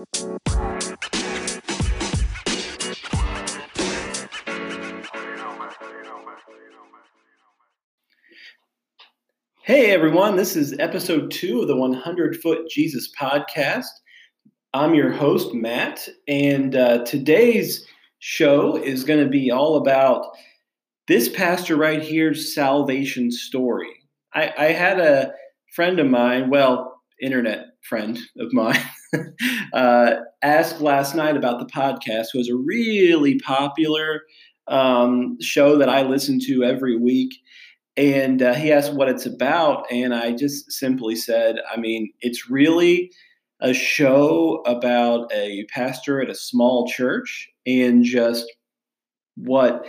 Hey everyone, this is episode two of the 100 Foot Jesus podcast. I'm your host, Matt, and uh, today's show is going to be all about this pastor right here's salvation story. I, I had a friend of mine, well, internet friend of mine, uh, asked last night about the podcast, was a really popular um, show that I listen to every week. And uh, he asked what it's about and i just simply said i mean it's really a show about a pastor at a small church and just what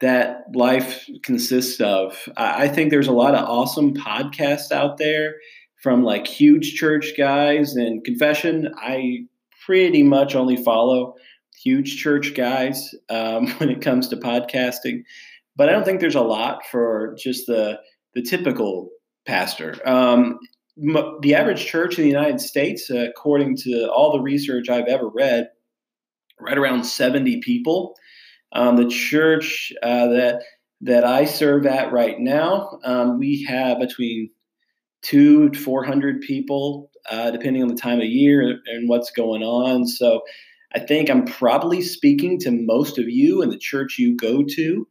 that life consists of. I think there's a lot of awesome podcasts out there from like huge church guys and confession i pretty much only follow huge church guys um, when it comes to podcasting but I don't think there's a lot for just the the typical pastor. Um, the average church in the United States, according to all the research I've ever read, right around 70 people. Um, the church uh, that that I serve at right now, um, we have between two to 400 people, uh, depending on the time of year and what's going on. So I think I'm probably speaking to most of you in the church you go to.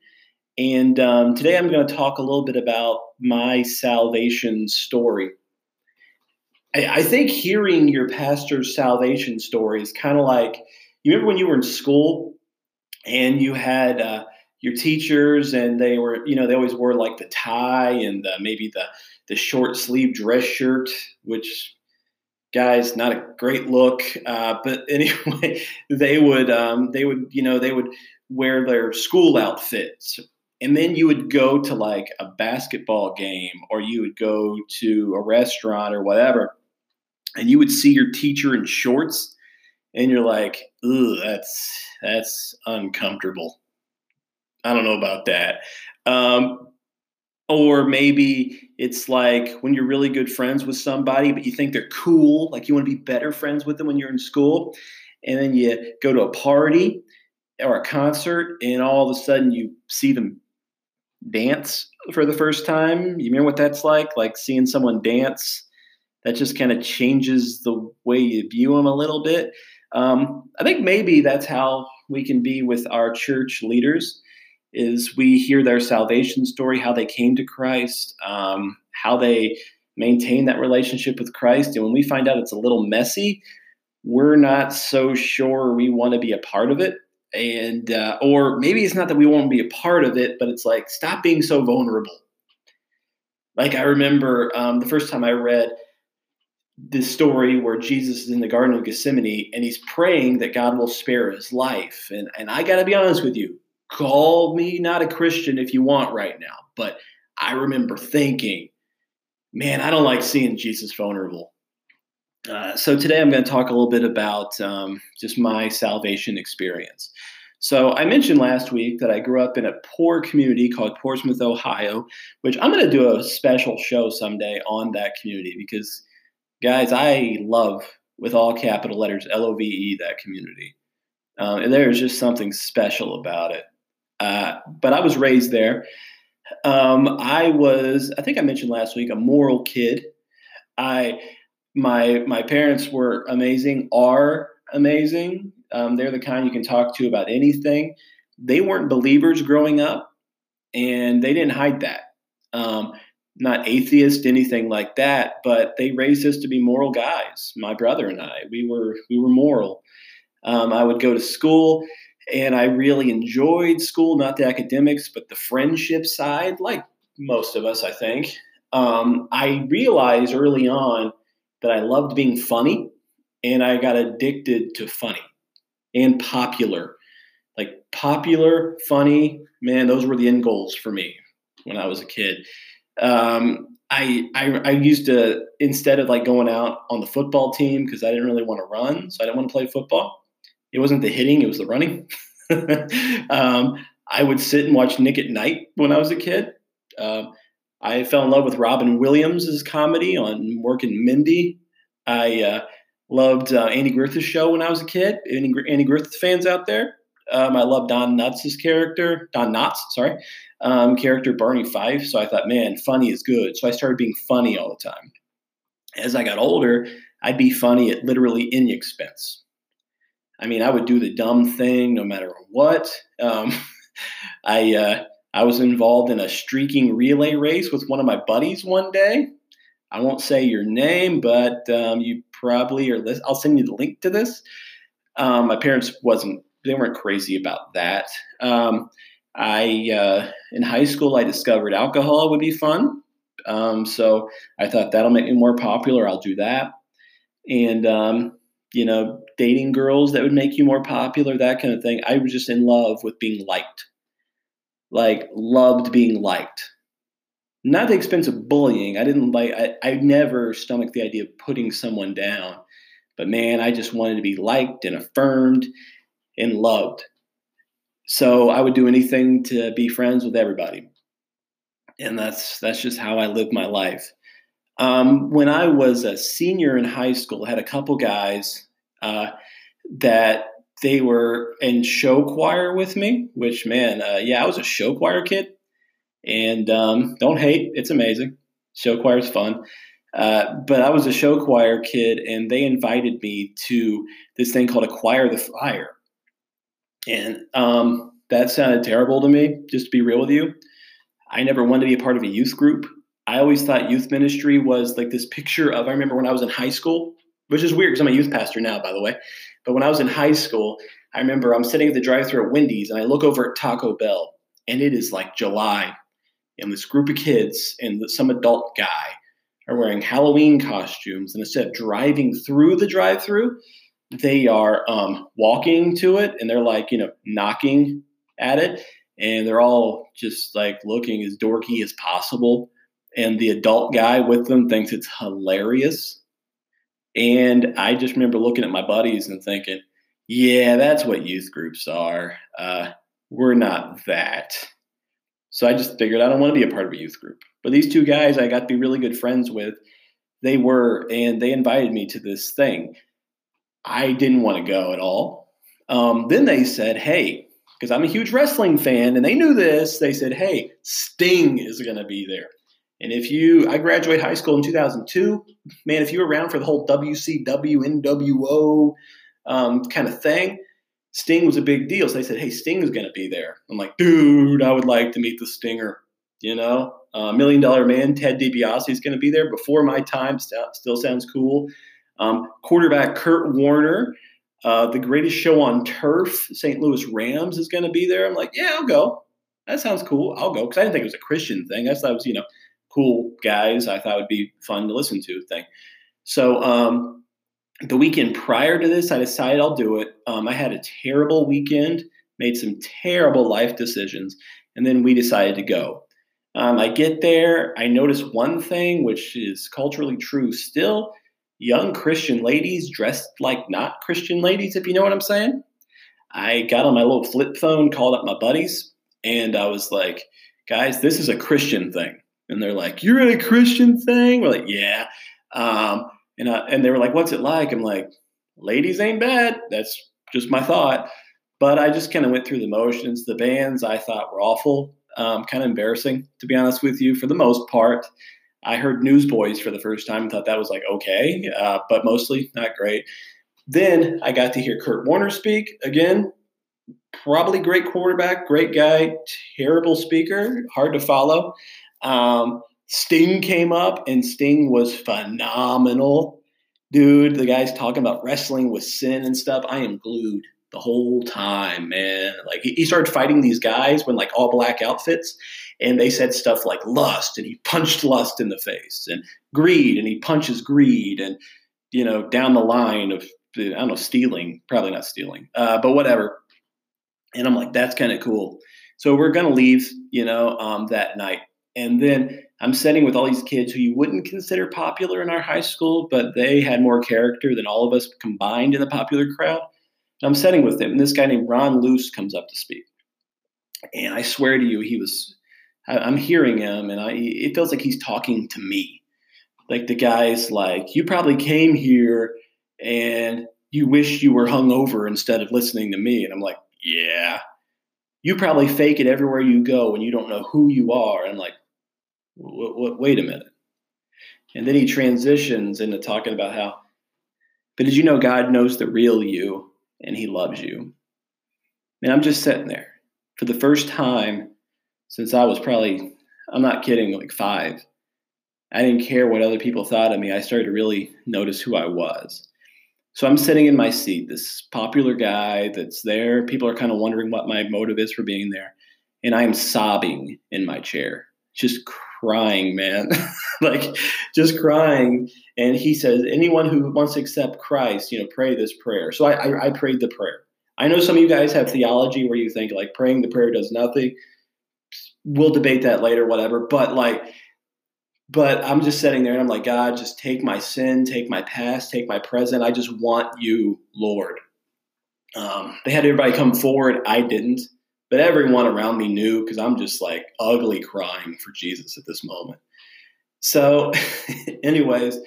And um, today I'm going to talk a little bit about my salvation story. I, I think hearing your pastor's salvation story is kind of like you remember when you were in school and you had uh, your teachers and they were, you know, they always wore like the tie and uh, maybe the, the short sleeve dress shirt, which guys not a great look. Uh, but anyway they would um, they would you know they would wear their school outfits. And then you would go to like a basketball game or you would go to a restaurant or whatever and you would see your teacher in shorts and you're like ooh that's that's uncomfortable. I don't know about that. Um, or maybe it's like when you're really good friends with somebody but you think they're cool like you want to be better friends with them when you're in school and then you go to a party or a concert and all of a sudden you see them dance for the first time. You remember what that's like? Like seeing someone dance. That just kind of changes the way you view them a little bit. Um, I think maybe that's how we can be with our church leaders. Is we hear their salvation story, how they came to Christ, um, how they maintain that relationship with Christ, and when we find out it's a little messy, we're not so sure we want to be a part of it. And uh, or maybe it's not that we won't be a part of it but it's like stop being so vulnerable. Like i remember um, the first time i read this story where jesus is in the garden of gethsemane and he's praying that god will spare his life. And, and i gotta be honest with you call me not a christian if you want right now but i remember thinking man i don't like seeing jesus vulnerable uh, so today I'm going to talk a little bit about um, just my salvation experience. So I mentioned last week that I grew up in a poor community called Portsmouth, Ohio, which I'm going to do a special show someday on that community because, guys, I love with all capital letters L O V E that community, uh, and there is just something special about it. Uh, but I was raised there. Um, I was, I think I mentioned last week, a moral kid. I my my parents were amazing, are amazing. Um, they're the kind you can talk to about anything. They weren't believers growing up, and they didn't hide that. Um, not atheist, anything like that, but they raised us to be moral guys. My brother and I, we were we were moral. Um, I would go to school, and I really enjoyed school, not the academics, but the friendship side, like most of us, I think. Um, I realized early on that I loved being funny and I got addicted to funny and popular. Like popular, funny, man, those were the end goals for me when I was a kid. Um, I, I, I used to instead of like going out on the football team because I didn't really want to run, so I didn't want to play football. It wasn't the hitting; it was the running. um, I would sit and watch Nick at Nite when I was a kid. Uh, I fell in love with Robin Williams' comedy on Mork and Mindy. I uh, Loved uh, Andy Griffith's show when I was a kid. Any Andy Griffith fans out there? Um, I love Don Knotts' character, Don Knotts, sorry, um, character Barney Fife. So I thought, man, funny is good. So I started being funny all the time. As I got older, I'd be funny at literally any expense. I mean, I would do the dumb thing no matter what. Um, I uh, I was involved in a streaking relay race with one of my buddies one day. I won't say your name, but um, you probably are. I'll send you the link to this. Um, my parents wasn't they weren't crazy about that. Um, I uh, in high school I discovered alcohol would be fun, um, so I thought that'll make me more popular. I'll do that, and um, you know, dating girls that would make you more popular, that kind of thing. I was just in love with being liked, like loved being liked. Not the expense of bullying. I didn't like. I, I never stomached the idea of putting someone down, but man, I just wanted to be liked and affirmed and loved. So I would do anything to be friends with everybody. And that's that's just how I lived my life. Um, when I was a senior in high school, I had a couple guys uh, that they were in show choir with me. Which man, uh, yeah, I was a show choir kid, and um, don't hate, it's amazing. Show choir is fun. Uh, but I was a show choir kid, and they invited me to this thing called Acquire the Fire. And um, that sounded terrible to me, just to be real with you. I never wanted to be a part of a youth group. I always thought youth ministry was like this picture of, I remember when I was in high school, which is weird because I'm a youth pastor now, by the way. But when I was in high school, I remember I'm sitting at the drive through at Wendy's and I look over at Taco Bell and it is like July. And this group of kids and some adult guy are wearing Halloween costumes. And instead of driving through the drive through, they are um, walking to it and they're like, you know, knocking at it. And they're all just like looking as dorky as possible. And the adult guy with them thinks it's hilarious. And I just remember looking at my buddies and thinking, yeah, that's what youth groups are. Uh, we're not that. So I just figured I don't want to be a part of a youth group. But these two guys I got to be really good friends with, they were, and they invited me to this thing. I didn't want to go at all. Um, then they said, hey, because I'm a huge wrestling fan and they knew this, they said, hey, Sting is going to be there. And if you, I graduated high school in 2002, man, if you were around for the whole WCW, NWO um, kind of thing, Sting was a big deal. So they said, hey, Sting is going to be there. I'm like, dude, I would like to meet the Stinger. You know, uh, Million Dollar Man, Ted DiBiase is going to be there before my time. St- still sounds cool. Um, quarterback Kurt Warner, uh, the greatest show on turf, St. Louis Rams is going to be there. I'm like, yeah, I'll go. That sounds cool. I'll go because I didn't think it was a Christian thing. I thought it was, you know, cool guys. I thought would be fun to listen to thing. So um, the weekend prior to this, I decided I'll do it. Um, I had a terrible weekend, made some terrible life decisions, and then we decided to go. Um, I get there, I notice one thing, which is culturally true still young Christian ladies dressed like not Christian ladies, if you know what I'm saying. I got on my little flip phone, called up my buddies, and I was like, guys, this is a Christian thing. And they're like, you're in a Christian thing? We're like, yeah. Um, and, I, and they were like, what's it like? I'm like, ladies ain't bad. That's just my thought. But I just kind of went through the motions. The bands I thought were awful, um, kind of embarrassing, to be honest with you, for the most part. I heard Newsboys for the first time and thought that was like okay, uh, but mostly not great. Then I got to hear Kurt Warner speak again. Probably great quarterback, great guy, terrible speaker, hard to follow. Um, Sting came up and Sting was phenomenal. Dude, the guy's talking about wrestling with sin and stuff. I am glued the whole time, man. Like he, started fighting these guys when like all black outfits, and they said stuff like lust, and he punched lust in the face, and greed, and he punches greed, and you know down the line of I don't know stealing, probably not stealing, uh, but whatever. And I'm like, that's kind of cool. So we're gonna leave, you know, um, that night, and then I'm sitting with all these kids who you wouldn't consider popular in our high school, but they had more character than all of us combined in the popular crowd. And I'm sitting with them, and this guy named Ron Luce comes up to speak. And I swear to you, he was, I, am hearing him, and I, it feels like he's talking to me. Like the guy's like, You probably came here and you wish you were hungover instead of listening to me. And I'm like, yeah. You probably fake it everywhere you go when you don't know who you are. And I'm like, wait a minute. And then he transitions into talking about how, but did you know God knows the real you and he loves you? And I'm just sitting there for the first time since I was probably, I'm not kidding, like five. I didn't care what other people thought of me. I started to really notice who I was. So I'm sitting in my seat, this popular guy that's there. People are kind of wondering what my motive is for being there. And I am sobbing in my chair, just crying, man. like just crying. And he says, anyone who wants to accept Christ, you know, pray this prayer. So I, I, I prayed the prayer. I know some of you guys have theology where you think like praying the prayer does nothing. We'll debate that later, whatever. But like, but I'm just sitting there and I'm like, God, just take my sin, take my past, take my present. I just want you, Lord. Um, they had everybody come forward. I didn't, but everyone around me knew because I'm just like ugly crying for Jesus at this moment. So, anyways,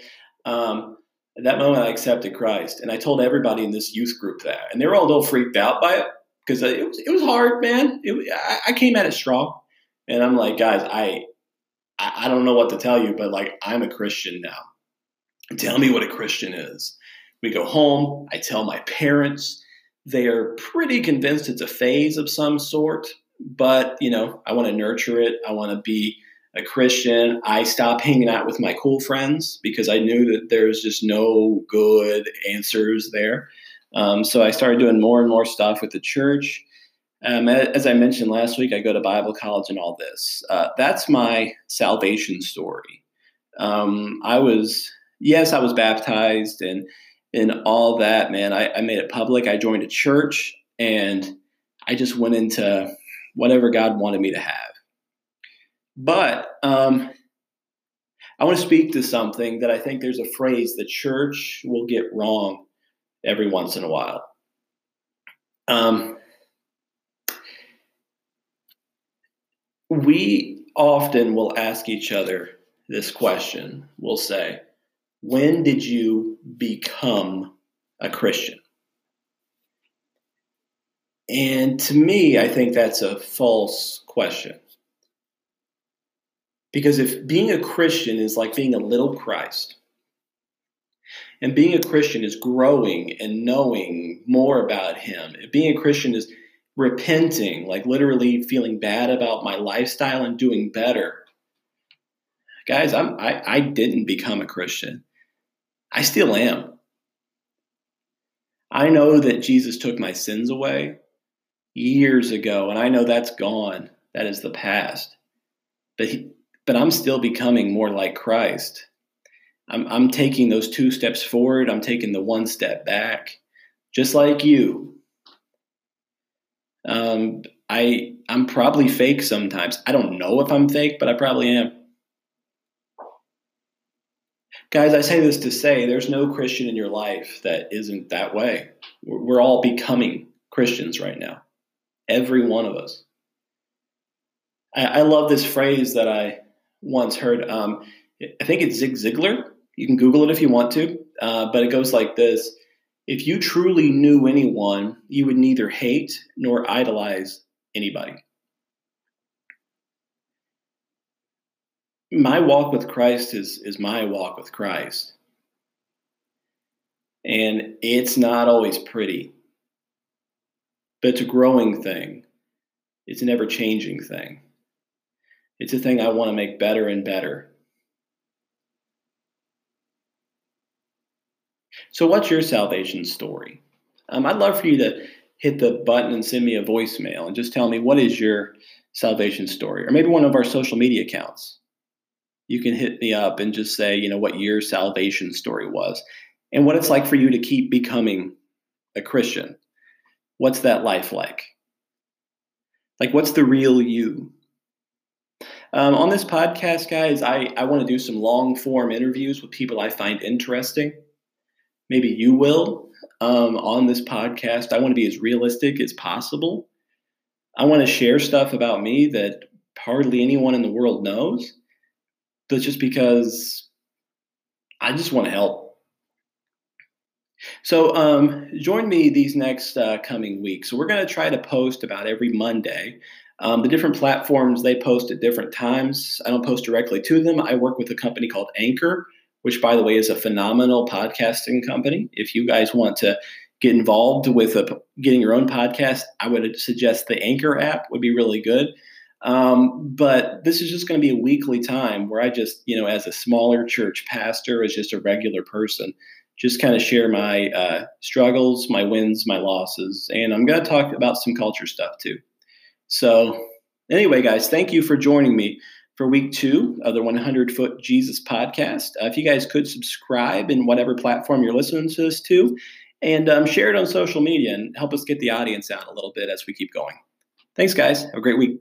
um, at that moment, I accepted Christ, and I told everybody in this youth group that, and they were all a little freaked out by it because it was it was hard, man. It, I, I came at it strong, and I'm like, guys, I I, I don't know what to tell you, but like I'm a Christian now. Tell me what a Christian is. We go home. I tell my parents. They are pretty convinced it's a phase of some sort, but you know, I want to nurture it. I want to be a Christian. I stopped hanging out with my cool friends because I knew that there's just no good answers there. Um, so I started doing more and more stuff with the church. Um, as I mentioned last week, I go to Bible college and all this. Uh, that's my salvation story. Um, I was, yes, I was baptized and and all that, man. I, I made it public. I joined a church and I just went into whatever God wanted me to have. But um, I want to speak to something that I think there's a phrase the church will get wrong every once in a while. Um, we often will ask each other this question. We'll say, When did you become a Christian? And to me, I think that's a false question. Because if being a Christian is like being a little Christ, and being a Christian is growing and knowing more about Him, if being a Christian is repenting, like literally feeling bad about my lifestyle and doing better. Guys, I'm, I, I didn't become a Christian. I still am. I know that Jesus took my sins away years ago, and I know that's gone. That is the past. But, he, but I'm still becoming more like Christ. I'm, I'm taking those two steps forward, I'm taking the one step back, just like you. Um, I I'm probably fake sometimes. I don't know if I'm fake, but I probably am. Guys, I say this to say there's no Christian in your life that isn't that way. We're, all becoming Christians right now. Every one of us. I, I love this phrase that I once heard. Um, I think it's Zig Ziglar. You can Google it if you want to, uh, but it goes like this if you truly knew anyone, you would neither hate nor idolize anybody. My walk with Christ is, is my walk with Christ. And it's not always pretty, but it's a growing thing. It's an ever changing thing. It's a thing I want to make better and better. So, what's your salvation story? Um, I'd love for you to hit the button and send me a voicemail and just tell me what is your salvation story, or maybe one of our social media accounts. You can hit me up and just say, you know, what your salvation story was and what it's like for you to keep becoming a Christian. What's that life like? Like, what's the real you? Um, on this podcast, guys, I, I want to do some long form interviews with people I find interesting maybe you will um, on this podcast. I want to be as realistic as possible. I want to share stuff about me that hardly anyone in the world knows. That's just because I just want to help. So um, join me these next uh, coming weeks. So we're going to try to post about every Monday. Um, the different platforms they post at different times. I don't post directly to them. I work with a company called Anchor, which, by the way, is a phenomenal podcasting company. If you guys want to get involved with a, getting your own podcast, I would suggest the Anchor app would be really good. Um, but this is just going to be a weekly time where I just, you know, as a smaller church pastor, as just a regular person, just kind of share my uh, struggles, my wins, my losses, and I'm going to talk about some culture stuff too. So, anyway, guys, thank you for joining me for week two of the 100 Foot Jesus podcast. Uh, if you guys could subscribe in whatever platform you're listening to this to, and um, share it on social media and help us get the audience out a little bit as we keep going. Thanks, guys. Have a great week.